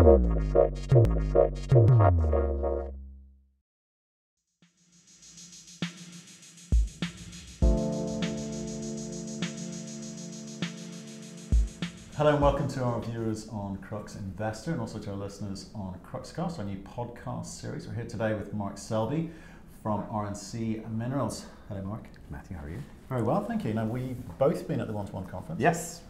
Hello and welcome to our viewers on Crux Investor and also to our listeners on Cruxcast, our new podcast series. We're here today with Mark Selby from RNC Minerals. Hello, Mark. Matthew, how are you? Very well, thank you. Now, we've both been at the One to One conference. Yes.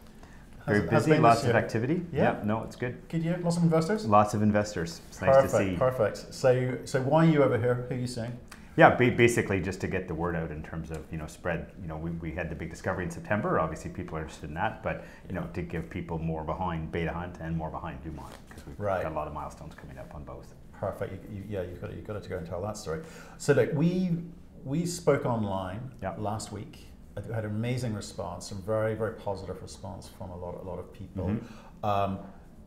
Very how's busy, lots of activity. Yeah? no, it's good. Good year, lots of investors? Lots of investors. It's nice perfect, to see. perfect. So, so why are you over here? Who are you seeing? Yeah, basically just to get the word out in terms of you know spread. You know, we, we had the big discovery in September. Obviously, people are interested in that, but you know, to give people more behind Beta Hunt and more behind Dumont because we've Right. got a lot of milestones coming up on both. Perfect. You, you, yeah, you've got, to, you've got to go and tell that story. So, look, we we spoke online Yeah. last week. I had an amazing response, some very very positive response from a lot a lot of people, Mm-hmm. um,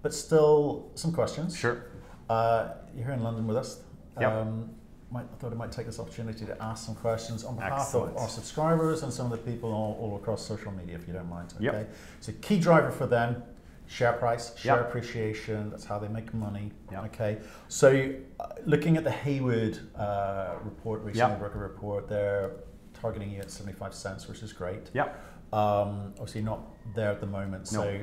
but still some questions. Sure. Uh, you're here in London with us. Yep. Um, might, I thought I might take this opportunity to ask some questions on behalf Excellent. of our subscribers and some of the people all, all across social media, if you don't mind. Okay. Yep. So key driver for them, share price, share Yep. appreciation. That's how they make money. Yep. Okay. So uh, looking at the Haywood uh, report recently, Yep. Broker report, they're targeting you at 75 cents, which is great. Yep. Um, obviously not there at the moment. No. So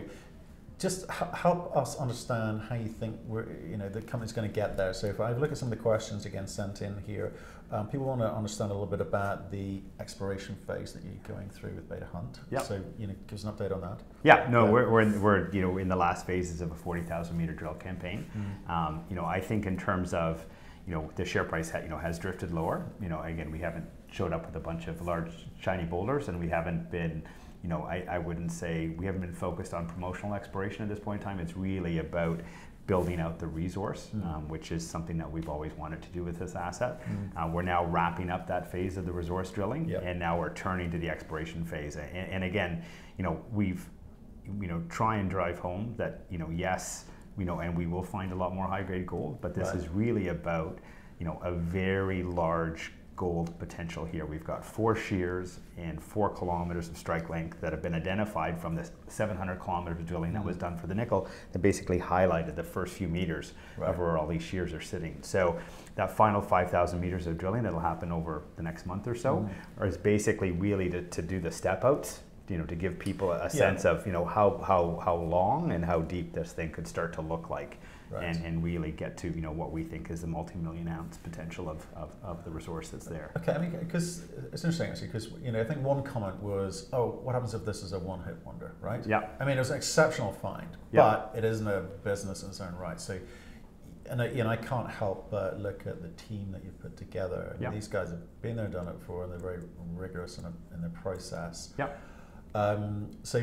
just h- help us understand how you think we're, you know, the company's going to get there. So if I look at some of the questions again sent in here, um, people want to understand a little bit about the exploration phase that you're going through with Beta Hunt. Yep. So you know, give us an update on that. Yeah, no, Yeah. we're, we're, in, we're you know in the last phases of a forty thousand meter drill campaign. Mm. Um, you know, I think in terms of you know the share price ha- you know has drifted lower. You know, again, we haven't showed up with a bunch of large shiny boulders, and we haven't been. You know, I, I wouldn't say we haven't been focused on promotional exploration at this point in time. It's really about building out the resource, Mm. um, which is something that we've always wanted to do with this asset. Mm. Uh, we're now wrapping up that phase of the resource drilling, Yep. and now we're turning to the exploration phase. And, and again, you know, we've you know try and drive home that you know yes you know and we will find a lot more high grade gold but this Right. is really about you know a very large gold potential here we've got four shears and four kilometers of strike length that have been identified from this 700 kilometers of drilling that was done for the nickel that basically highlighted the first few meters Right. of where all these shears are sitting so that final 5000 meters of drilling that'll happen over the next month or so Mm. is basically really to, to do the step outs you know to give people a, a Yeah. sense of you know how, how how long and how deep this thing could start to look like Right. and, and really get to you know what we think is the multi-million ounce potential of, of, of the resource that's there Okay, I mean, because it's interesting actually, because you know, I think one comment was, "Oh, what happens if this is a one-hit wonder?" Right? Yeah. I mean, it was an exceptional find, Yeah. but it isn't a business in its own right. So, and I, you know, I can't help but look at the team that you've put together. Yeah. These guys have been there, and done it before, and they're very rigorous in, a, in their process. yeah Um, so,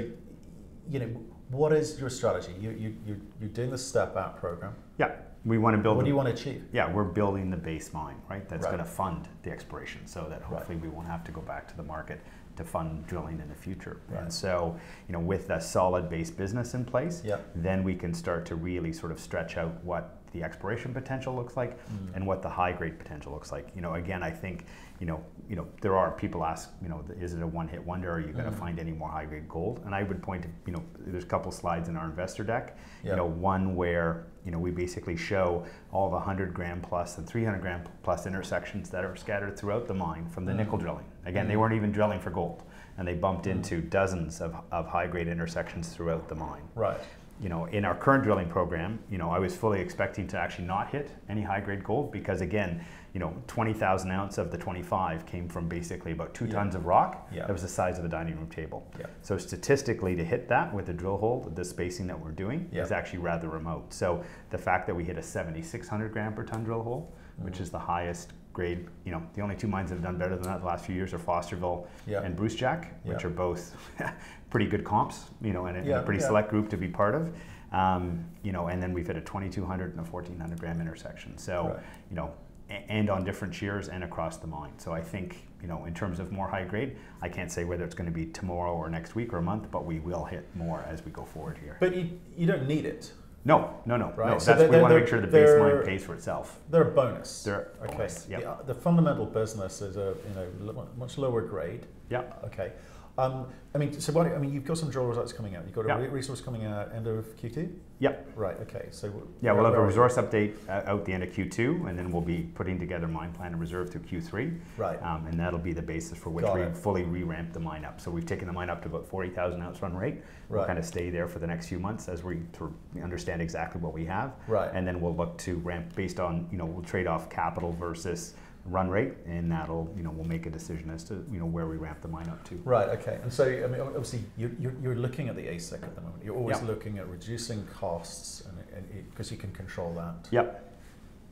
you know, what is your strategy? You, you, you, you're doing the step out program. yeah we want to build What do you want to achieve? yeah we're building the base mine right that's Right. going to fund the exploration so that hopefully we won't have to go back to the market to fund drilling in the future Right. and so you know with a solid base business in place Yeah. then we can start to really sort of stretch out what the exploration potential looks like Mm. and what the high grade potential looks like you know again i think you know you know there are people ask you know is it a one hit wonder are you going to Mm. find any more high grade gold and i would point to you know there's a couple slides in our investor deck Yeah. you know one where you know we basically show all the 100 gram plus and 300 gram plus intersections that are scattered throughout the mine from the Mm. nickel drilling again they Mm. weren't even drilling for gold and they bumped Mm. into dozens of, of high grade intersections throughout the mine Right. You know, in our current drilling program, you know, I was fully expecting to actually not hit any high grade gold because again, you know, 20,000 ounce of the 25 came from basically about two Yeah. tons of rock Yeah. that was the size of a dining room table. Yeah. So statistically to hit that with a drill hole, the spacing that we're doing Yeah. is actually rather remote. So the fact that we hit a 7,600 gram per ton drill hole, which Mhm. is the highest grade, you know, the only two mines that have done better than that the last few years are Fosterville Yeah. and Brucejack, which Yeah. are both pretty good comps, you know, and a, and a pretty yeah. select group to be part of. Um, you know, and then we've hit a 2200 and a 1400 gram intersection. So, Right. you know, and on different shears and across the mine. So I think, you know, in terms of more high grade, I can't say whether it's going to be tomorrow or next week or a month, but we will hit more as we go forward here. But you, you don't need it. No, no, no, Right, no. so we want to make sure the baseline pays for itself. They're a bonus. They're a okay. bonus, yep. The, the fundamental business is a you know much lower grade. Yeah. Okay. Um, I mean, so what, I mean, you've got some drill results coming out. You've got a re- resource coming out end of Q2. Yep. Right. Okay. So Yeah, we'll have a resource update uh, out the end of Q2, and then we'll be putting together mine plan and reserve through Q3. Right. Um, and that'll be the basis for which Got we it. fully re-ramp the mine up. So we've taken the mine up to about 40,000 ounce run rate. Right. We'll kind of stay there for the next few months as we sort of understand exactly what we have. Right. And then we'll look to ramp based on, you know, we'll trade off capital versus run rate, and that'll, you know, we'll make a decision as to, you know, where we ramp the mine up to. Right. Okay. And so, I mean, obviously, you're, you're, you're looking at the ASIC at the moment. You're always Yeah. looking at reducing costs, and because you can control that. Yep,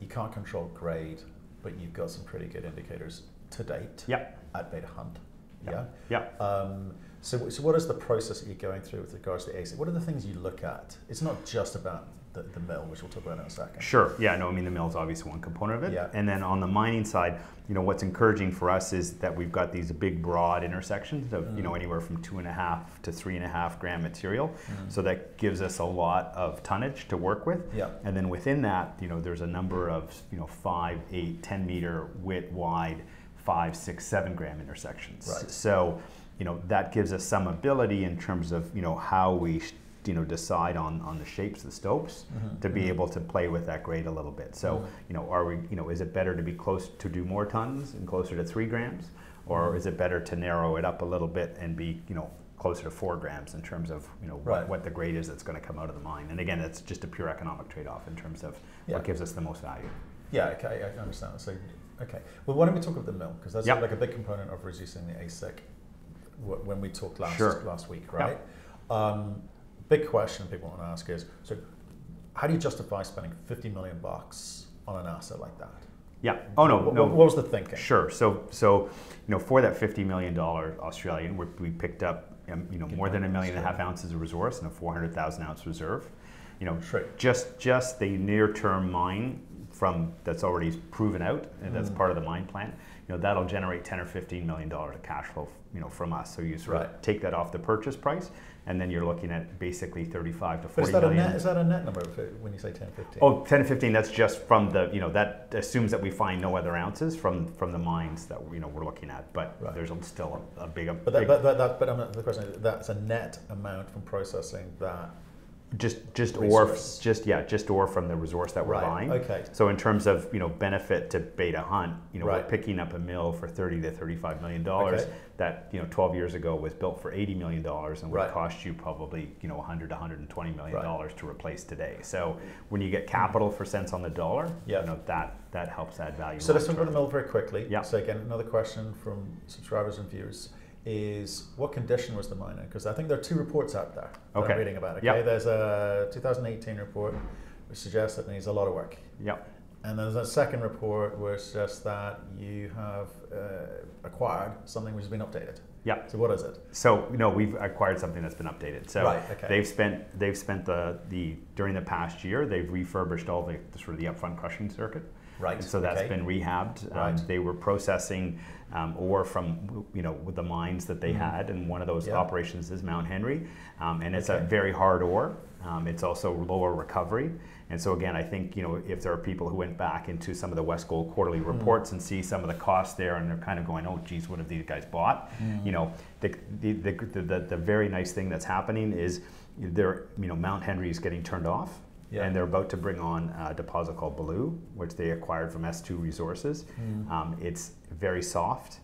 You can't control grade, but you've got some pretty good indicators to date yep, at Beta Hunt. Yeah. yep, yep. Um, so, so what is the process that you're going through with regards to ASIC? What are the things you look at? It's not just about the, the mill, which we'll talk about in a second. Sure. Yeah. No. I mean, the mill is obviously one component of it. Yeah. And then on the mining side, you know, what's encouraging for us is that we've got these big, broad intersections of you know Mm. anywhere from two and a half to three and a half gram material. Mm. So that gives us a lot of tonnage to work with. Yeah. And then within that, you know, there's a number of you know five, eight, ten meter width wide, five, six, seven gram intersections. Right. So, you know, that gives us some ability in terms of you know how we you know decide on on the shapes, the stopes, Mhm, to be mhm. able to play with that grade a little bit. So, Mhm. you know, are we, you know, is it better to be close to do more tons and closer to three grams, or Mhm. is it better to narrow it up a little bit and be, you know, closer to four grams in terms of, you know, Right. what, what the grade is that's going to come out of the mine? And again, it's just a pure economic trade-off in terms of Yeah. what gives us the most value. Yeah, okay, I understand. So, okay. Well, why don't we talk about the mill? Because that's Yep. like a big component of reducing the ASIC when we talked last Sure. last week, right? Um, big question people want to ask is so, how do you justify spending 50 million bucks on an asset like that? Yeah. Oh no, What, no. what was the thinking? Sure. So, so you know, for that fifty million dollar Australian, we we picked up um, you know more than a million and a half ounces of resource and a four hundred thousand ounce reserve. You know, Sure. just just the near term mine from that's already proven out and that's Mm. part of the mine plan. You know, that'll generate ten or fifteen million dollars of cash flow. You know, from us. So you sort Right. of take that off the purchase price, and then you're looking at basically thirty-five to But forty is that, a net, is that a net number when you say 10, 15? Oh, 10 to 15, that's just from the, you know, that assumes that we find no other ounces from, from the mines that, you know, we're looking at, but Right. there's still a, a big, a But, that, big- but, but, that, but um, the question is, that's a net amount from processing that. Just, just resource. just, yeah, just or from the resource that we're right. buying. Okay. So in terms of, you know, benefit to Beta Hunt, you know, we're picking up a mill for 30 to 35 million dollars Okay. that, you know, 12 years ago was built for 80 million dollars and would Right. cost you probably, you know, 100 to 120 million Right. dollars to replace today. So when you get capital for cents on the dollar, Yeah. you know, that, that helps add value. So let's talk long the mill very quickly. Yeah. So again, another question from subscribers and viewers is what condition was the mine in? Because I think there are two reports out there Okay. I'm reading about. It. Okay, Yep. there's a 2018 report which suggests that it needs a lot of work, Yep. and there's a second report which suggests that you have uh, acquired something which has been updated. Yep. So what is it? So no, we've acquired something that's been updated. So Right, okay. they've spent they've spent the the during the past year they've refurbished all the, the sort of the upfront crushing circuit. Right. And so that's okay. been rehabbed. Um, Right. they were processing um, ore from you know with the mines that they Mhm. had, and one of those Yeah. operations is Mount Henry, um, and it's Okay. a very hard ore. Um, it's also lower recovery, and so again, I think you know if there are people who went back into some of the Westgold quarterly Mm. reports and see some of the costs there, and they're kind of going, "Oh, geez, what have these guys bought?" Mm. You know, the the, the the the the very nice thing that's happening is there you know Mount Henry is getting turned off. Yeah. And they're about to bring on a deposit called Baloo, which they acquired from S2 Resources. Mm. Um, it's very soft,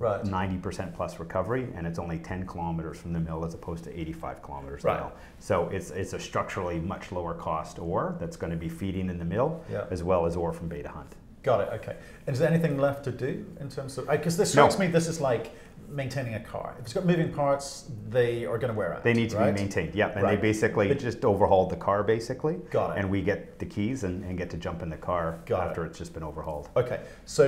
Right. 90% plus recovery, and it's only 10 kilometers from the mill as opposed to 85 kilometers Right. now. So it's, it's a structurally much lower cost ore that's going to be feeding in the mill, Yeah. as well as ore from Beta Hunt. Got it. Okay. And is there anything left to do in terms of? Because this No. me. This is like maintaining a car. If it's got moving parts, they are going to wear out. They need to right? be maintained, yep. And Right. they basically But- just overhauled the car, basically. Got it. And we get the keys and, and get to jump in the car Got it. after it's just been overhauled. Okay. So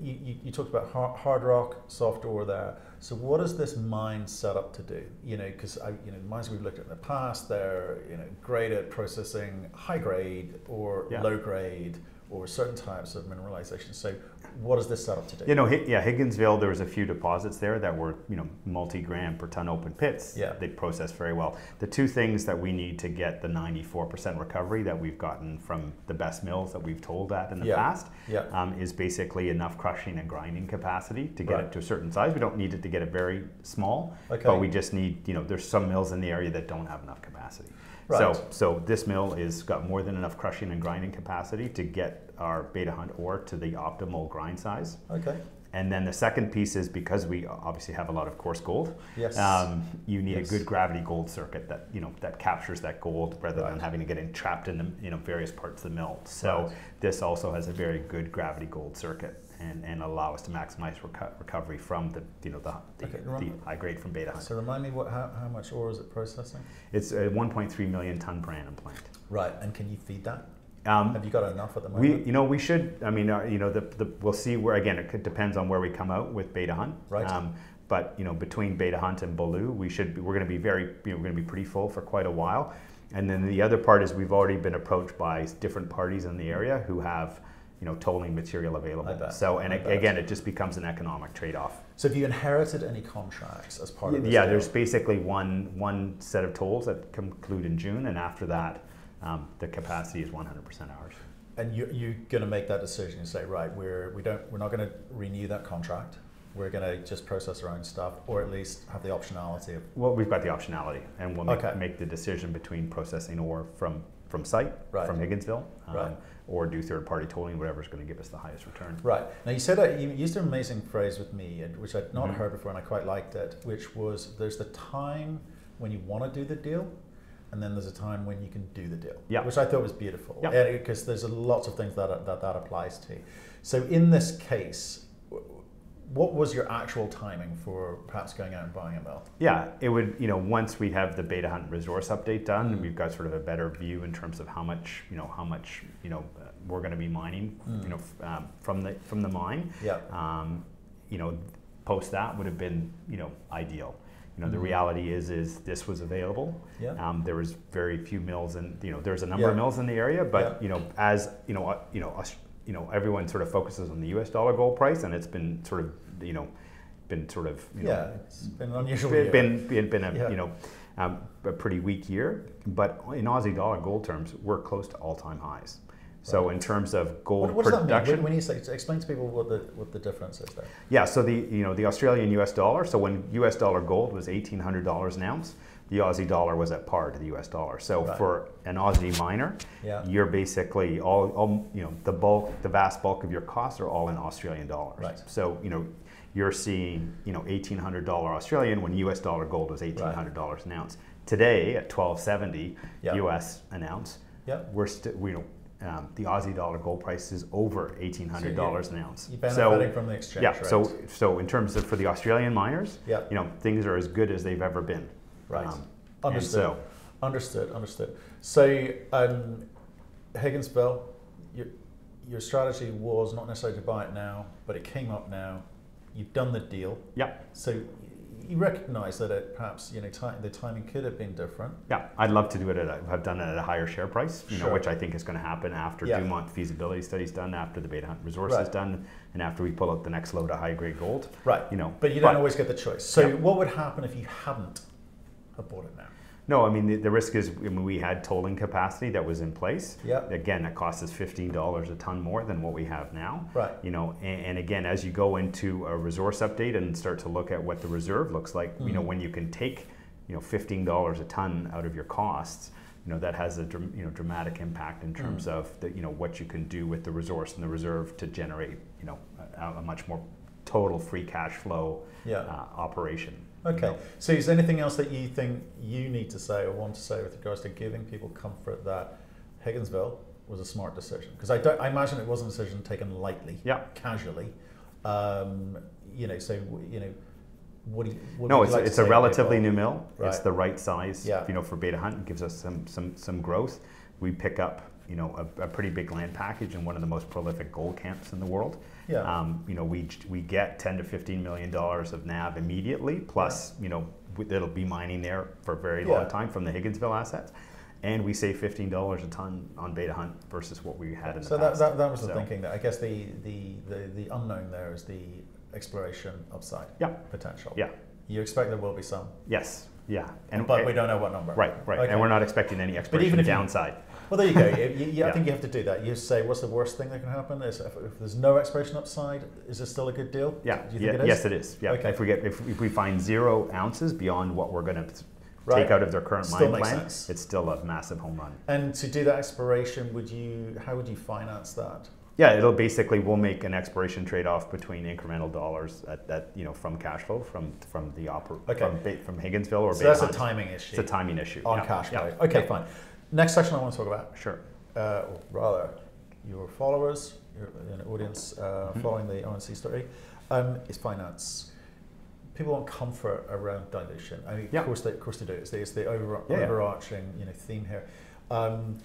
you, you, you talked about hard, hard rock, soft ore there. So what is this mine set up to do? You know, because you know, mines we've looked at in the past, they're you know great at processing high grade or Yeah. low grade or certain types of mineralization. So what is this set up to do? You know, yeah, Higginsville, there was a few deposits there that were, you know, multi-gram per ton open pits. Yeah. They processed very well. The two things that we need to get the 94% recovery that we've gotten from the best mills that we've told that in the Yeah. past Yeah. um, is basically enough crushing and grinding capacity to get Right. it to a certain size. We don't need it to get it very small, Okay. but we just need, you know, there's some mills in the area that don't have enough capacity. Right. So, so this mill is got more than enough crushing and grinding capacity to get our beta hunt ore to the optimal grind size. Okay. And then the second piece is because we obviously have a lot of coarse gold. Yes. Um, you need Yes. a good gravity gold circuit that you know that captures that gold rather than having to get it trapped in the you know various parts of the mill. So Right. this also has a very good gravity gold circuit and, and allow us to maximize reco- recovery from the you know the, the, Okay, the high grade from beta hunt. So remind me what how, how much ore is it processing? It's a 1.3 million ton per annum plant. Right, and can you feed that? Um, Have you got enough at the we, moment? you know, we should. I mean, uh, you know, the, the we'll see where again. It depends on where we come out with Beta Hunt. Right. Um, but you know, between Beta Hunt and Baloo, we should. Be, we're going to be very. You know, we're going to be pretty full for quite a while. And then the other part is we've already been approached by different parties in the area who have, you know, tolling material available. So, and it, again, it just becomes an economic trade-off. so have you inherited any contracts as part of this? Yeah, deal? there's basically one one set of tolls that conclude in June, and after that, um, the capacity is 100% ours. And you, you're going to make that decision and say, right, we're we don't we're not going to renew that contract. We're going to just process our own stuff, or at least have the optionality of. Well, we've got the optionality, and we'll make, Okay. make the decision between processing ore from, from site, Right. from Higginsville, um, Right. or do third-party tolling, whatever's going to give us the highest return. Right now, you said that you used an amazing phrase with me, which I'd not Mhm. heard before, and I quite liked it. Which was, "There's the time when you want to do the deal, and then there's a time when you can do the deal." Yeah. which I thought was beautiful. Yeah. because there's a lots of things that, that that applies to. So in this case, what was your actual timing for perhaps going out and buying a mill? Yeah, it would, you know, once we have the Beta Hunt resource update done, Mm. we've got sort of a better view in terms of how much, you know, how much, you know, we're going to be mining, Mm. you know, um, from the from the mine. Yeah. um, you know, post that would have been, you know, ideal. You know, the Mhm. reality is, is this was available. Yeah. Um, there was very few mills, and you know, there's a number of mills in the area, but Yeah. you know, as you know, uh, you know, us, you know, everyone sort of focuses on the U.S. dollar gold price, and it's been sort of, you know, been sort of, you know, yeah, it's been an unusual been year. been, been, been a Yeah. you know, um, a pretty weak year. But in Aussie dollar gold terms, we're close to all-time highs. So in terms of gold what, what does that mean? production, When, when you say, explain to people what the what the difference is there. yeah, so the you know the Australian U.S. dollar. So when U.S. dollar gold was eighteen hundred dollars an ounce, the Aussie dollar was at par to the U.S. dollar. So Right. for an Aussie miner, Yeah. you're basically all, all you know the bulk, the vast bulk of your costs are all in Australian dollars. Right. So you know you're seeing you know eighteen hundred dollar Australian when U.S. dollar gold was eighteen hundred dollars an ounce. Today at twelve seventy Yeah. U.S. an ounce, Yeah. we're still we don't. Um, the Aussie dollar gold price is over eighteen hundred dollars So an ounce. You're benefiting from the exchange Yeah, rate. so so in terms of for the Australian miners, Yeah. you know, things are as good as they've ever been. Right. Um, Understood. so, Understood, understood. So, um, Higginsville, your, your strategy was not necessarily to buy it now, but it came up now. You've done the deal. yeah, So you recognise that it perhaps you know the timing could have been different. yeah, I'd love to do it at a, have done it at a higher share price, you know, which I think is going to happen after Yeah. Dumont feasibility study's done, after the Beta Hunt resource Right. is done, and after we pull out the next load of high grade gold. Right. You know, But you don't always get the choice. So Yeah. what would happen if you hadn't have bought it now? No, I mean the, the risk is I mean, we had tolling capacity that was in place. Yeah. Again, that cost us fifteen dollars a ton more than what we have now. Right. You know, and, and again, as you go into a resource update and start to look at what the reserve looks like, you know, Mhm. when you can take, you know, fifteen dollars a ton out of your costs, you know, that has a you know dramatic impact in terms Mm. of the, you know what you can do with the resource and the reserve to generate, you know, a, a much more total free cash flow Yeah. uh, operation. Okay. know. So is there anything else that you think you need to say or want to say with regards to giving people comfort that Higginsville was a smart decision? Because I, don't, I imagine it wasn't a decision taken lightly, Yeah. casually. Um, you know, so you know, what do you? What No, it's, like it's a relatively new mill. Right. It's the right size, Yeah. you know, for Beta Hunt. It gives us some some some growth. We pick up, you know, a, a pretty big land package and one of the most prolific gold camps in the world. Yeah. Um, you know, we we get 10 to 15 million dollars of NAV immediately, plus, you know, it'll be mining there for a very Yeah. long time from the Higginsville assets. and we save fifteen dollars a ton on Beta Hunt versus what we had in the So that, past. that, that was the thinking. That I guess the, the, the, the unknown there is the exploration upside Yeah. potential. Yeah. You expect there will be some, Yes. Yeah. And but we don't know what number. Right. Right. Okay. And we're not expecting any exploration if you- downside. Well, there you go. You, you, I think you have to do that. You say, what's the worst thing that can happen? Is if, if there's no exploration upside, is it still a good deal? Yeah. Do you yeah think it is? Yes, it is. Yeah. Okay. If we get if, if we find zero ounces beyond what we're going to Right. take out of their current Still mine plan, sense. it's still a massive home run. And to do that exploration, would you? How would you finance that? Yeah, it'll basically we'll make an expiration trade-off between incremental dollars at, at you know from cash flow from from the oper- Okay. from, from Higginsville or So that's a timing issue It's a timing issue on yeah. cash yeah. flow. Okay, yeah. fine. Next section I want to talk about, Sure. uh, or rather, your followers, your an audience uh, Mhm. following the RNC story, um, is finance. People want comfort around dilution. I mean, Yeah. of course, they, of course they do. It's the, it's the over, Yeah, yeah. overarching you know theme here. Um,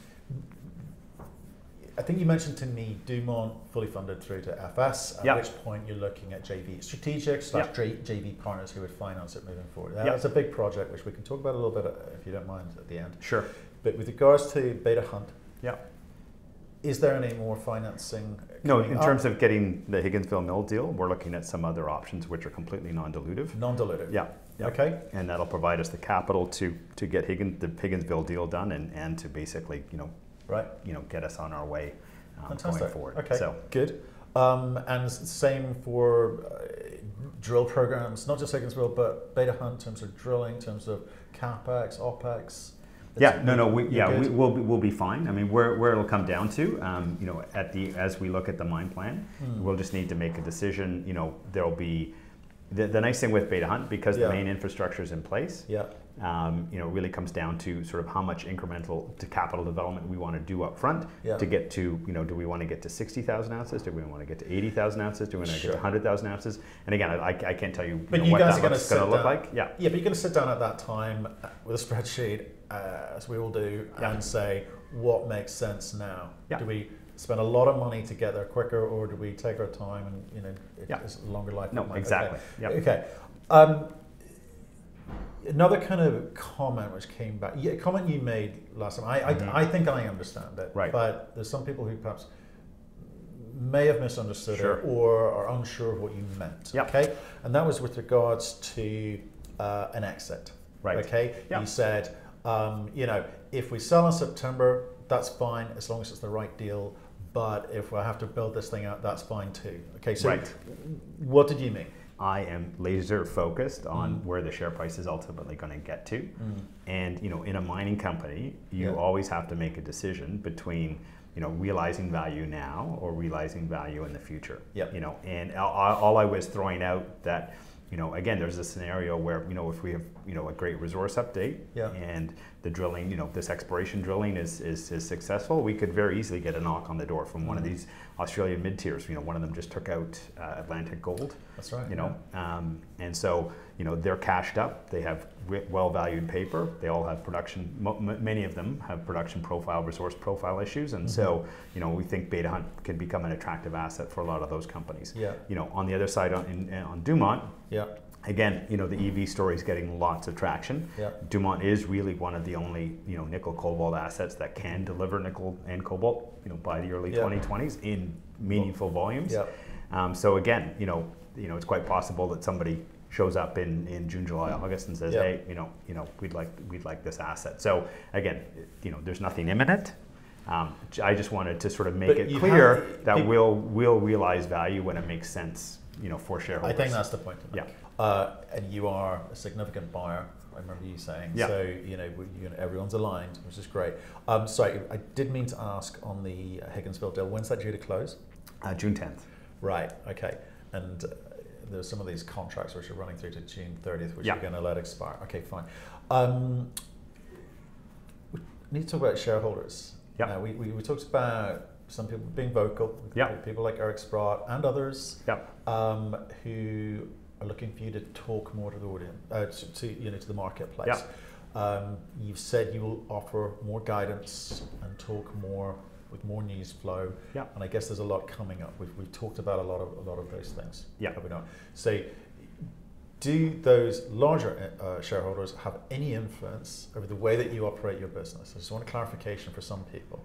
I think you mentioned to me Dumont fully funded through to FS, at Yeah. which point you're looking at JV strategic slash J- JV partners who would finance it moving forward. That's a big project, which we can talk about a little bit, uh, if you don't mind, at the end. Sure. But with regards to Beta Hunt, Yeah. is there any more financing? No, in up? terms of getting the Higginsville mill deal, we're looking at some other options which are completely non-dilutive. non-dilutive. Yeah. yeah. Okay. And that'll provide us the capital to to get Higgin, the Higginsville deal done and, and to basically you know Right. you know get us on our way um, Fantastic. going forward. Okay. So Good. Um, and same for uh, drill programs, not just Higginsville, but Beta Hunt in terms of drilling, in terms of capex, opex. Yeah, no, no, we, yeah, good. we, will be, we'll be fine. I mean, where, where it'll come down to, um, you know, at the, as we look at the mine plan, Hmm. we'll just need to make a decision, you know, there'll be, the, the nice thing with Beta Hunt, because Yeah. the main infrastructure is in place, Yeah. um, you know, it really comes down to sort of how much incremental to capital development we want to do up front Yeah. to get to, you know, do we want to get to 60,000 ounces? Do we want to get to 80,000 ounces? Do we want to get to 100,000 ounces? And again, I, I can't tell you, But know, you what guys that are going to look down- like. Yeah. Yeah, but you're going to sit down at that time uh, with a spreadsheet, uh, as we all do, Yeah. and say what makes sense now. Yeah. Do we spend a lot of money to get there quicker, or do we take our time and you know Yeah. it's a longer life? No, exactly. Okay. Okay. Um, another kind of comment which came back, yeah, comment you made last time. I, Mhm. I, I think I understand it, Right. but there's some people who perhaps may have misunderstood Sure. it or are unsure of what you meant. Yep. Okay, and that was with regards to uh, an exit. Right. Okay. Yep. You said, um, you know, if we sell in September, that's fine as long as it's the right deal. But if I have to build this thing out, that's fine too. Okay. So, Right. what did you mean? I am laser focused on Mm. where the share price is ultimately going to get to. Mm. And you know, in a mining company, you Yeah. always have to make a decision between you know realizing value now or realizing value in the future. Yep. You know, and all, all I was throwing out that you know again, there's a scenario where you know if we have you know a great resource update Yeah. and the drilling, you know, this exploration drilling is, is, is successful, we could very easily get a knock on the door from one of Mhm. these Australian mid tiers. You know, one of them just took out uh, Atlantic Gold That's right. you know um, and so you know they're cashed up they have well valued paper they all have production m- many of them have production profile resource profile issues and so Mm-hmm. you know we think beta hunt can become an attractive asset for a lot of those companies Yeah. you know on the other side on, in, on dumont Yeah. Again you know the ev story is getting lots of traction Yeah. dumont is really one of the only you know nickel cobalt assets that can deliver nickel and cobalt you know by the early Yeah. 2020s in meaningful volumes Yeah. um, so again, you know, you know, it's quite possible that somebody shows up in, in June, July, August, and says. "Hey, you know, you know, we'd like we'd like this asset." So again, you know, there's nothing imminent. Um, I just wanted to sort of make But it clear have- that people- we'll we'll realize value when it makes sense, you know, for shareholders. I think that's the point. Yeah. Uh, and you are a significant buyer. I remember you saying. Yeah. So you know, we, you know, everyone's aligned, which is great. Um, sorry, I did mean to ask on the Higginsville deal. When's that due to close? uh, June 10th. Right. Okay. And uh, there's some of these contracts which are running through to June 30th, which Yeah. you're going to let expire. Okay, fine. Um, we need to talk about shareholders. Yeah. Now, we, we, we talked about some people being vocal. Yeah. People like Eric Sprott and others Yep. um, who are looking for you to talk more to the audience, uh, to, to you know, to the marketplace. Yeah. Um, you've said you will offer more guidance and talk more with more news flow. Yeah. And I guess there's a lot coming up. We've, we've talked about a lot of a lot of those things. Yeah. Have we not? So do those larger uh, shareholders have any influence over the way that you operate your business? I just want a clarification for some people.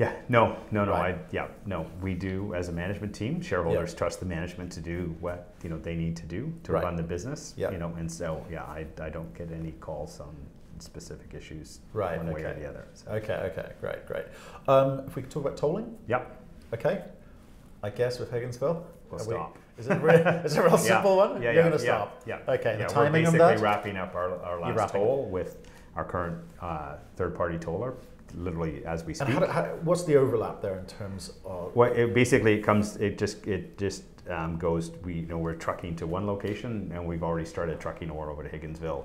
Yeah, no, no, no. Right. I, yeah, no. We do as a management team. Shareholders trust the management to do what you know they need to do to Right. run the business. Yeah. You know, and so yeah, I, I don't get any calls on specific issues Right, one way or okay. the other. So. Okay, okay, great, great. Um, if we could talk about tolling, Yep. okay? I guess with Higginsville, We'll are we- stop. Is it a real, is it a real simple one? Yeah, You're yeah, going to yeah, stop. Yeah. Okay, Yeah, the we're basically wrapping up our, our last toll with our current uh, third-party toller, literally as we speak. And how, how, what's the overlap there in terms of? Well, it basically it comes. It just it just um, goes. We you know we're trucking to one location, and we've already started trucking ore over to Higginsville,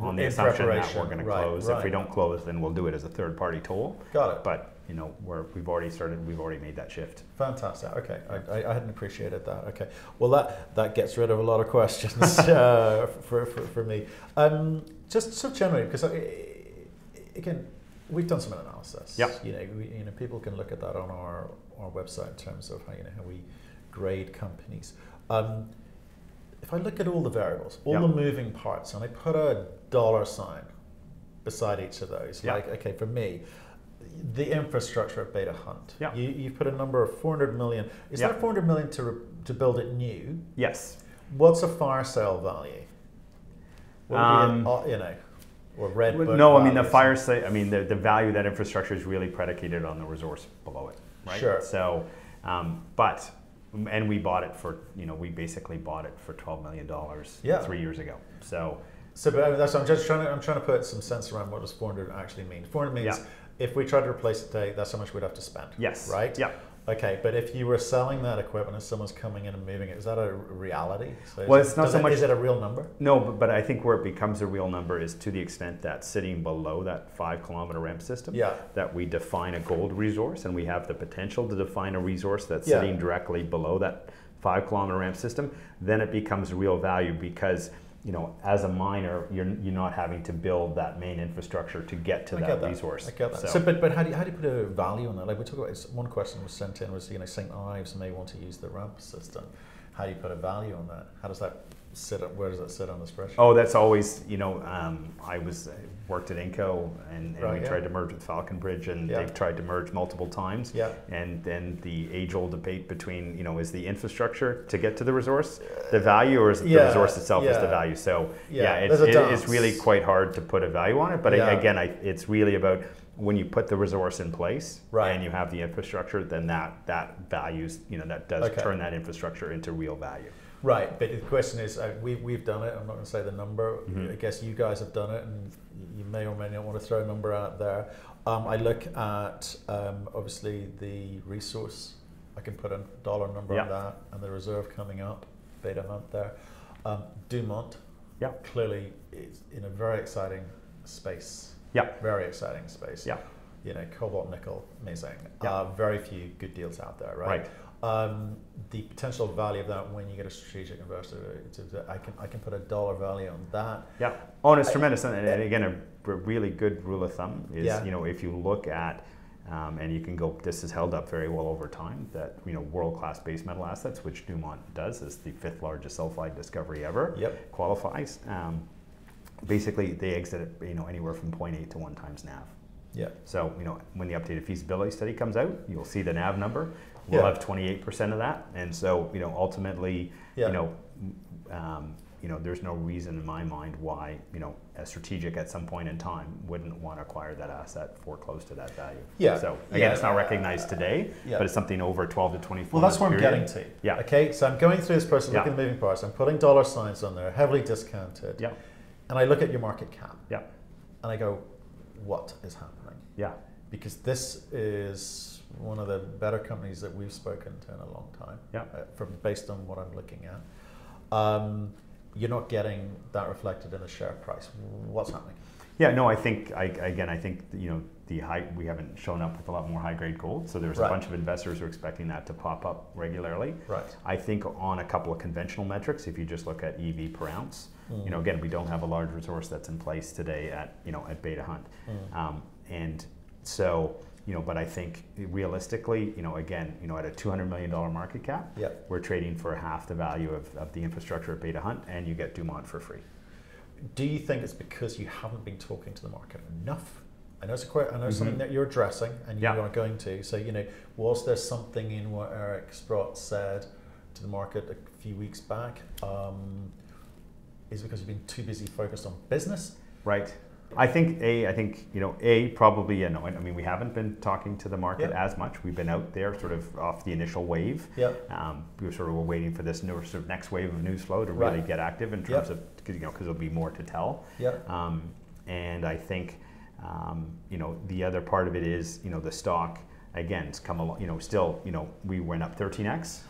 on the In assumption that we're going to right, close. If we don't close, then we'll do it as a third party toll. Got it. But you know we're we've already started. We've already made that shift. Fantastic. Okay, I, I, I hadn't appreciated that. Okay, well that that gets rid of a lot of questions uh, for, for, for me. Um, just so generally, because I, again, we've done some analysis. Yep. You know, we, you know, people can look at that on our our website in terms of how you know how we grade companies. Um, if I look at all the variables, all Yep. the moving parts, and I put a dollar sign beside each of those, Yep. like okay, for me, the infrastructure at Beta Hunt. Yeah. You, you put a number of 400 million. Is Yeah. that 400 million to, re- to build it new? Yes. What's a fire sale value? What Um, uh, you know, or red Well, No, I mean the fire site. I mean the, the value of that infrastructure is really predicated on the resource below it, right? Sure. So, um, but and we bought it for you know we basically bought it for twelve million dollars Yeah. three years ago. So So, but uh, that's, I'm just trying to, I'm trying to put some sense around what does 400 actually mean. 400 means Yeah. if we tried to replace it today, that's how much we'd have to spend. yes, Right? Yeah. Okay, but if you were selling that equipment and someone's coming in and moving it, is that a reality? So is Well, it- it's not so it- much- Is it a real number? No, but, but I think where it becomes a real number is to the extent that sitting below that five kilometer ramp system, Yeah. that we define a gold resource and we have the potential to define a resource that's Yeah. sitting directly below that five kilometer ramp system, then it becomes real value because you know, as a miner, you're, you're not having to build that main infrastructure to get to I that, get that. resource. I get that. So, So, but, but how do you, how do you put a value on that? Like we talk about, it's- one question was sent in was you know St Ives may want to use the ramp system. How do you put a value on that? How does that sit? up- Where does that sit on the spreadsheet? Oh, that's always, you know, um, I was, I worked at Inco and, and Right, we yeah. tried to merge with Falconbridge and Yeah. they've tried to merge multiple times. Yeah. And then the age old debate between, you know, is the infrastructure to get to the resource the value or is it Yeah, the resource itself is the value? So, Yeah, it's, it- it's really quite hard to put a value on it. But. I, again, I, it's really about when you put the resource in place Right. and you have the infrastructure, then that, that values, you know, that does Okay. turn that infrastructure into real value. Right, but the question is, uh, we, we've done it. I'm not going to say the number. Mhm. I guess you guys have done it, and you may or may not want to throw a number out there. Um, I look at um, obviously the resource. I can put a dollar number on that, and the reserve coming up, Beta Hunt there. Um, Dumont, Yeah. clearly is in a very exciting space. Yeah. Very exciting space. Yeah. You know, cobalt, nickel, amazing. Yeah. Uh, very few good deals out there, right? Right. Um, the potential value of that when you get a strategic investor, to, to, I can I can put a dollar value on that. Yeah. Oh, and it's I- tremendous. And, and again, a really good rule of thumb is, Yeah. you know, if you look at, um, and you can go, this has held up very well over time, that, you know, world-class base metal assets, which Dumont does, is the fifth largest sulfide discovery ever, Yep. qualifies. Um, basically, they exit at, you know, anywhere from 0.8 to 1 times NAV. Yeah. So, you know, when the updated feasibility study comes out, you'll see the NAV number. We'll Yeah. have 28% of that. And so, you know, ultimately, Yeah. you know, um, you know, there's no reason in my mind why, you know, a strategic at some point in time wouldn't want to acquire that asset for close to that value. Yeah. So again, Yeah. it's not recognized today, Yeah. but it's something over 12 to 24 Well, that's where I'm getting to. Yeah. Okay, so I'm going through this process, Yeah. looking at the moving parts. I'm putting dollar signs on there, heavily discounted. Yeah. And I look at your market cap, Yeah. and I go, what is happening? Yeah. Because this is one of the better companies that we've spoken to in a long time. Yeah. uh, from based on what I'm looking at. Um, you're not getting that reflected in the share price. What's happening? Yeah, no, I think I, again, I think you know the high. We haven't shown up with a lot more high grade gold, so there's Right. a bunch of investors who are expecting that to pop up regularly. Right. I think on a couple of conventional metrics, if you just look at EV per ounce, you Mm. know, again, we don't have a large resource that's in place today at you know at Beta Hunt, Mm. um, and so you know, but I think realistically, you know, again, you know, at a two hundred million dollar market cap, Yep. we're trading for half the value of, of the infrastructure at Beta Hunt, and you get Dumont for free. Do you think it's because you haven't been talking to the market enough? I know it's a que- I know Mhm. something that you're addressing and you Yeah. are going to. So you know, was there something in what Eric Sprott said to the market a few weeks back? Um, is it because you've been too busy focused on business? Right. I think a. I think you know a probably no. I mean we haven't been talking to the market Yeah. as much. We've been out there sort of off the initial wave. Yeah. Um, we were sort of were waiting for this new, sort of next wave of news flow to really Right. get active in Yep. terms of cause, you know because there'll be more to tell. Yeah. Um, and I think um, you know the other part of it is you know the stock again it's come along you know still you know we went up 13x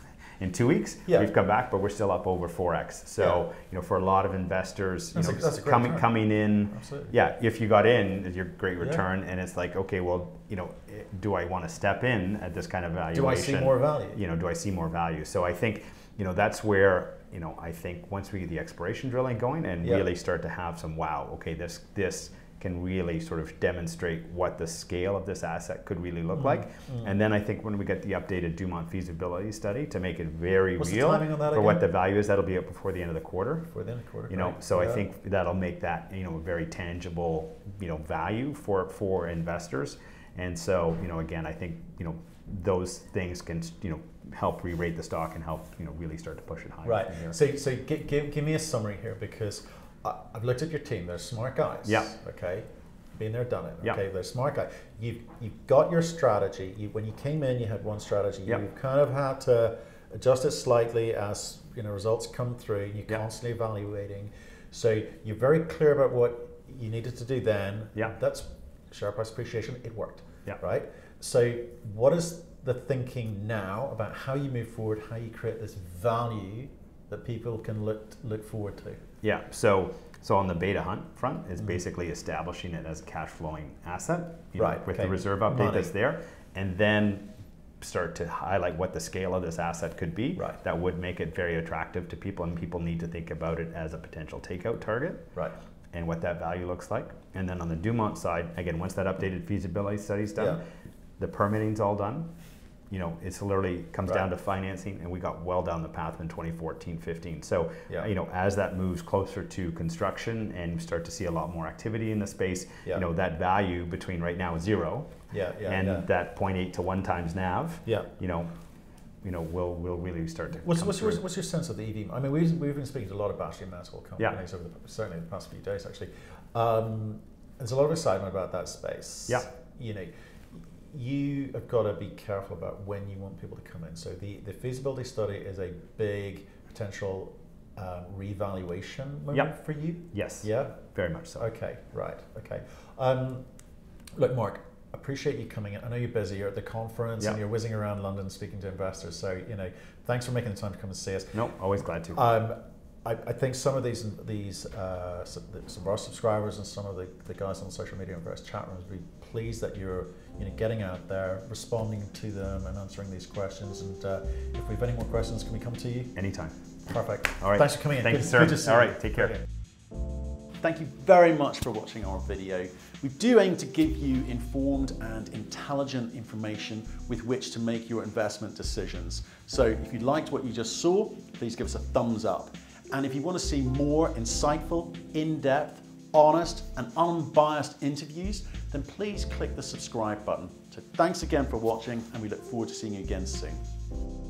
in two weeks Yeah. we've come back but we're still up over 4x so Yeah. you know for a lot of investors you That's a- know a coming return. coming in Absolutely. yeah if you got in your great Yeah. return and it's like okay well you know eh, do I want to step in at this kind of valuation Do I see more value? you know, do I see more value? So I think, you know, that's where, you know, I think once we get the exploration drilling going and Yeah. really start to have some wow, okay, this this can really sort of demonstrate what the scale of this asset could really look like. mm. And then I think when we get the updated Dumont feasibility study to make it very What's real timing on that for what the value is, that'll be up before the end of the quarter. For the end of the quarter. You know, great. so I think that'll make that you know a very tangible you know value for for investors. And so you know again, I think you know those things can you know help re-rate the stock and help you know really start to push it higher. Right. So, so give, give, give me a summary here because I've looked at your team. They're smart guys. Yeah. Okay. Been there, done it. Yeah. Okay. They're smart guys. You've, you've got your strategy. You, when you came in, you had one strategy. Yeah. You've kind of had to adjust it slightly as you know results come through. And you're constantly evaluating. So you're very clear about what you needed to do then. Yeah. That's share price appreciation. It worked. Yeah. Right. So what is the thinking now about how you move forward, how you create this value that people can look look forward to? Yeah. So so on the beta hunt front is Mhm. basically establishing it as a cash flowing asset, you know, Right, with okay. the reserve update Money. that's there, and then start to highlight what the scale of this asset could be. Right. That would make it very attractive to people, and people need to think about it as a potential takeout target. Right. and what that value looks like. And then on the Dumont side, again, once that updated feasibility study's done, Yeah. the permitting's all done. You know, it's literally comes down to financing, and we got well down the path in 2014, 15. So, Yeah. you know, as that moves closer to construction and start to see a lot more activity in the space, Yeah. you know, that value between right now zero Yeah. Yeah. and yeah. that 0.8 to one times NAV, yeah. you know, you know, will will really start to. What's, come what's, your, what's your sense of the EV? I mean, we've, we've been speaking to a lot of battery Yeah. companies over the, certainly the past few days, actually. Um, there's a lot of excitement about that space. Yeah. You know, you have got to be careful about when you want people to come in. So the, the feasibility study is a big potential um, revaluation moment Yeah. for you. Yes, Yeah. very much so. Okay, right, okay. Um, look, Mark, appreciate you coming in. I know you're busy, you're at the conference and you're whizzing around London speaking to investors. So, you know, thanks for making the time to come and see us. No, always glad to. Um, I, I think some of these these uh, some some of our subscribers and some of the, the guys on social media and various chat rooms will be pleased that you're you know getting out there, responding to them, and answering these questions. And uh, if we have any more questions, can we come to you? Anytime. Perfect. All right. Thanks for coming in. Thank Good- you, sir. good to see All you. take care. Brilliant. Thank you very much for watching our video. We do aim to give you informed and intelligent information with which to make your investment decisions. So if you liked what you just saw, please give us a thumbs up. And if you want to see more insightful, in-depth, honest and unbiased interviews, then please click the subscribe button. So thanks again for watching and we look forward to seeing you again soon.